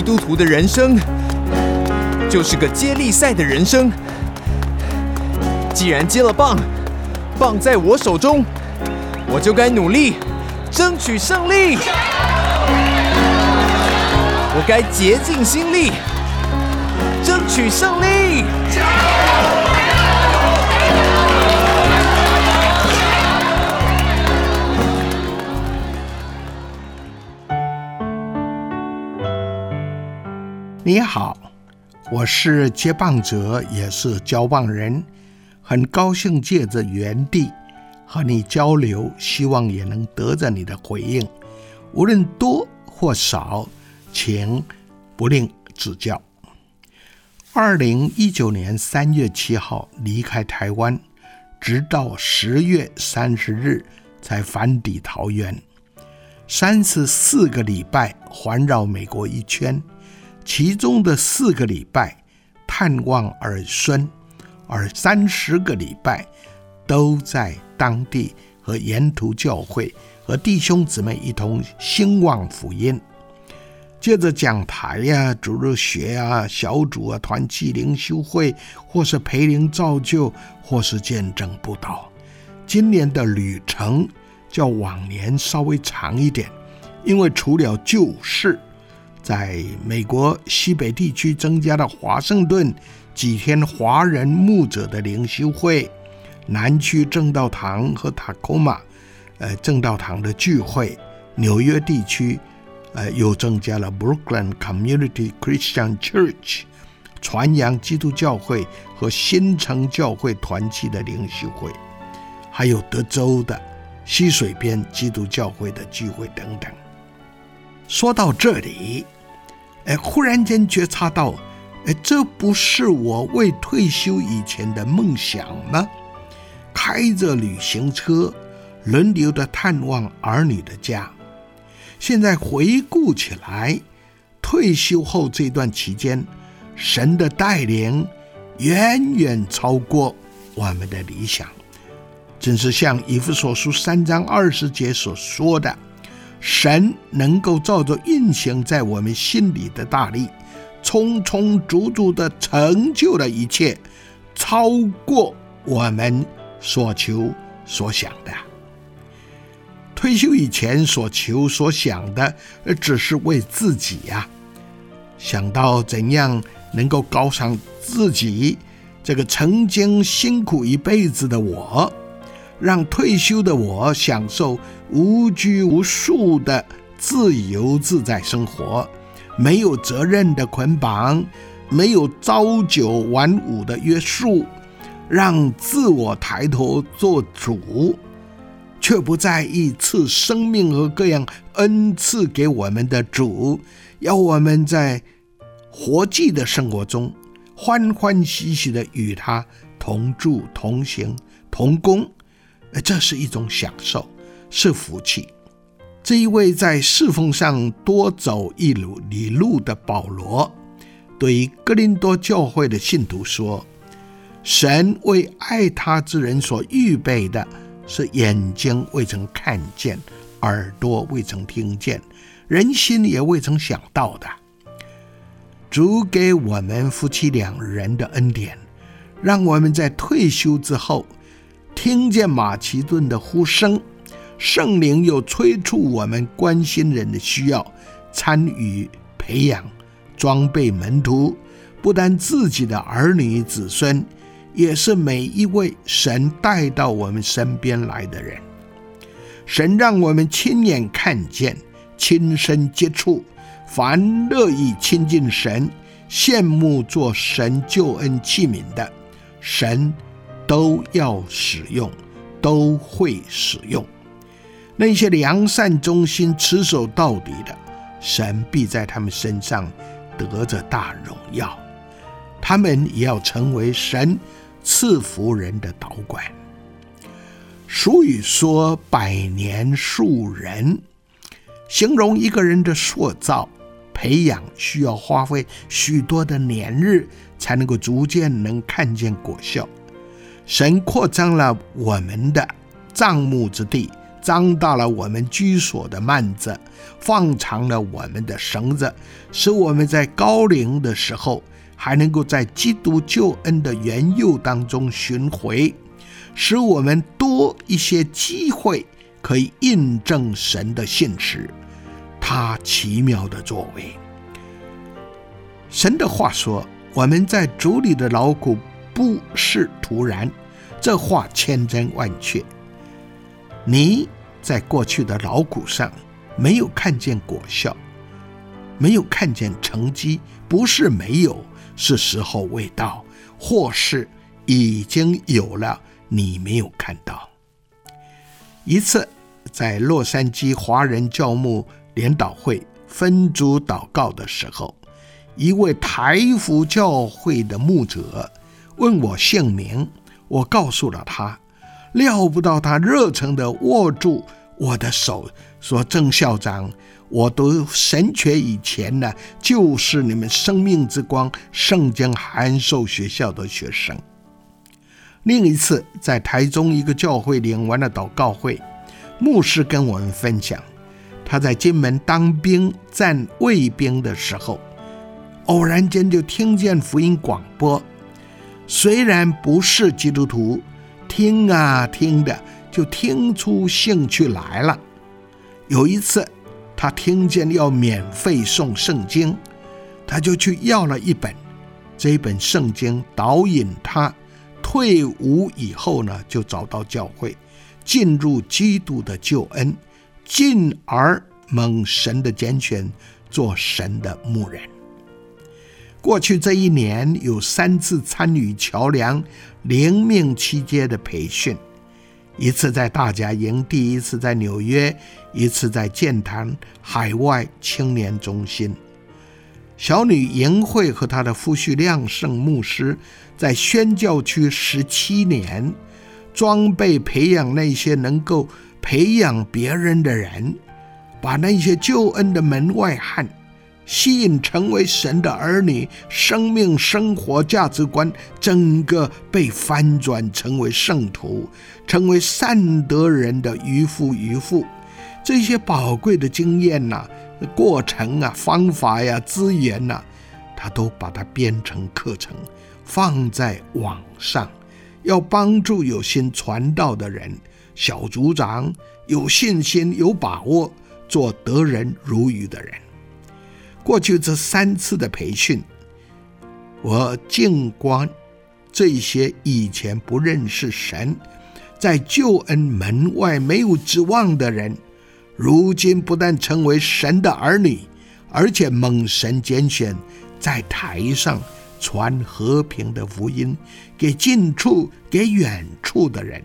基督徒的人生就是个接力赛的人生。既然接了棒，棒在我手中，我就该努力争取胜利。我该竭尽心力争取胜利。加油你好，我是接棒者，也是交棒人，很高兴借着原地和你交流，希望也能得着你的回应，无论多或少，请不吝指教。二零一九年三月七号离开台湾，直到十月三十日才返抵桃园，三十四个礼拜环绕美国一圈。其中的四个礼拜探望儿孙，而三十个礼拜都在当地和沿途教会和弟兄姊妹一同兴旺福音。借着讲台呀、主日学啊、小组啊、团契灵修会，或是陪灵造就，或是见证布道。今年的旅程较往年稍微长一点，因为除了旧事。在美国西北地区增加了华盛顿几天华人牧者的灵修会，南区正道堂和塔科马，呃正道堂的聚会，纽约地区，呃又增加了 Brooklyn Community Christian Church 传扬基督教会和新城教会团契的灵修会，还有德州的溪水边基督教会的聚会等等。说到这里，哎，忽然间觉察到，哎，这不是我未退休以前的梦想吗？开着旅行车，轮流的探望儿女的家。现在回顾起来，退休后这段期间，神的带领远远超过我们的理想，正是像以弗所书三章二十节所说的。神能够照着运行在我们心里的大力，充充足足的成就了一切，超过我们所求所想的。退休以前所求所想的，只是为自己呀，想到怎样能够高尚自己，这个曾经辛苦一辈子的我。让退休的我享受无拘无束的自由自在生活，没有责任的捆绑，没有朝九晚五的约束，让自我抬头做主，却不在意赐生命和各样恩赐给我们的主，要我们在活祭的生活中欢欢喜喜的与他同住、同行、同工。而这是一种享受，是福气。这一位在侍奉上多走一路里路的保罗，对于哥林多教会的信徒说：“神为爱他之人所预备的，是眼睛未曾看见，耳朵未曾听见，人心也未曾想到的。主给我们夫妻两人的恩典，让我们在退休之后。”听见马其顿的呼声，圣灵又催促我们关心人的需要，参与培养、装备门徒，不但自己的儿女子孙，也是每一位神带到我们身边来的人。神让我们亲眼看见、亲身接触，凡乐意亲近神、羡慕做神救恩器皿的神。都要使用，都会使用那些良善、忠心、持守到底的，神必在他们身上得着大荣耀。他们也要成为神赐福人的导管。俗语说：“百年树人”，形容一个人的塑造、培养，需要花费许多的年日，才能够逐渐能看见果效。神扩张了我们的帐幕之地，张大了我们居所的幔子，放长了我们的绳子，使我们在高龄的时候还能够在基督救恩的原佑当中寻回，使我们多一些机会可以印证神的信实，他奇妙的作为。神的话说：“我们在主里的劳苦不是徒然。”这话千真万确。你在过去的劳苦上没有看见果效，没有看见成绩，不是没有，是时候未到，或是已经有了，你没有看到。一次在洛杉矶华人教牧联导会分组祷告的时候，一位台福教会的牧者问我姓名，我告诉了他。料不到他热诚地握住我的手，说：“郑校长，我读神学以前呢，就是你们生命之光圣经函授学校的学生。”另一次在台中一个教会领完了祷告会，牧师跟我们分享，他在金门当兵站卫兵的时候，偶然间就听见福音广播，虽然不是基督徒。听啊听的，就听出兴趣来了。有一次，他听见要免费送圣经，他就去要了一本。这本圣经导引他退伍以后呢，就找到教会，进入基督的救恩，进而蒙神的拣选，做神的牧人。过去这一年有三次参与桥梁灵命期间的培训，一次在大家营，第一次在纽约，一次在建堂海外青年中心。小女营会和她的夫婿亮圣牧师在宣教区十七年，装备培养那些能够培养别人的人，把那些救恩的门外汉。吸引成为神的儿女，生命、生活价值观整个被翻转，成为圣徒，成为善德人的渔夫渔妇。这些宝贵的经验呐、过程啊、方法呀、资源呐，他都把它编成课程，放在网上，要帮助有心传道的人、小组长有信心、有把握，做得人如鱼的人。过去这三次的培训，我静观这些以前不认识神，在救恩门外没有指望的人，如今不但成为神的儿女，而且蒙神拣选，在台上传和平的福音给近处、给远处的人。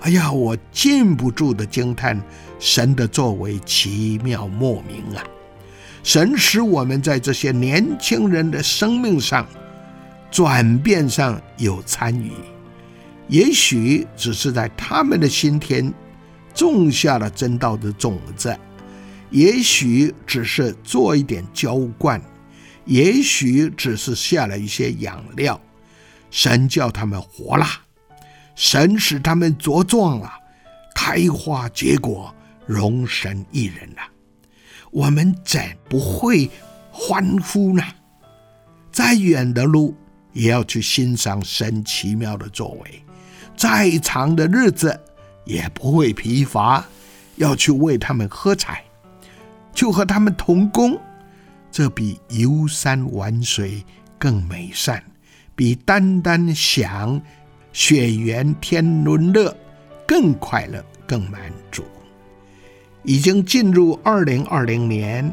哎呀，我禁不住的惊叹神的作为奇妙莫名啊！神使我们在这些年轻人的生命上转变上有参与，也许只是在他们的心田种下了真道的种子，也许只是做一点浇灌，也许只是下了一些养料。神叫他们活了，神使他们茁壮了，开花结果，容神一人了。我们怎不会欢呼呢？再远的路也要去欣赏神奇妙的作为，再长的日子也不会疲乏，要去为他们喝彩，就和他们同工。这比游山玩水更美善，比单单享雪原天伦乐更快乐、更满足。已经进入二零二零年，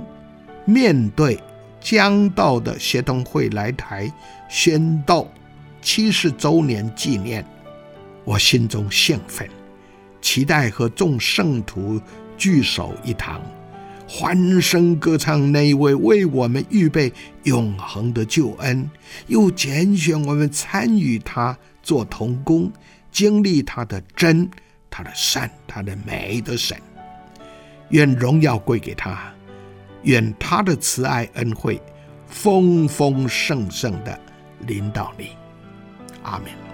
面对将到的协同会来台宣道七十周年纪念，我心中兴奋，期待和众圣徒聚首一堂，欢声歌唱那一位为我们预备永恒的救恩，又拣选我们参与他做童工，经历他的真、他的善、他的美的神。愿荣耀归给他，愿他的慈爱恩惠丰丰盛盛的临到你，阿门。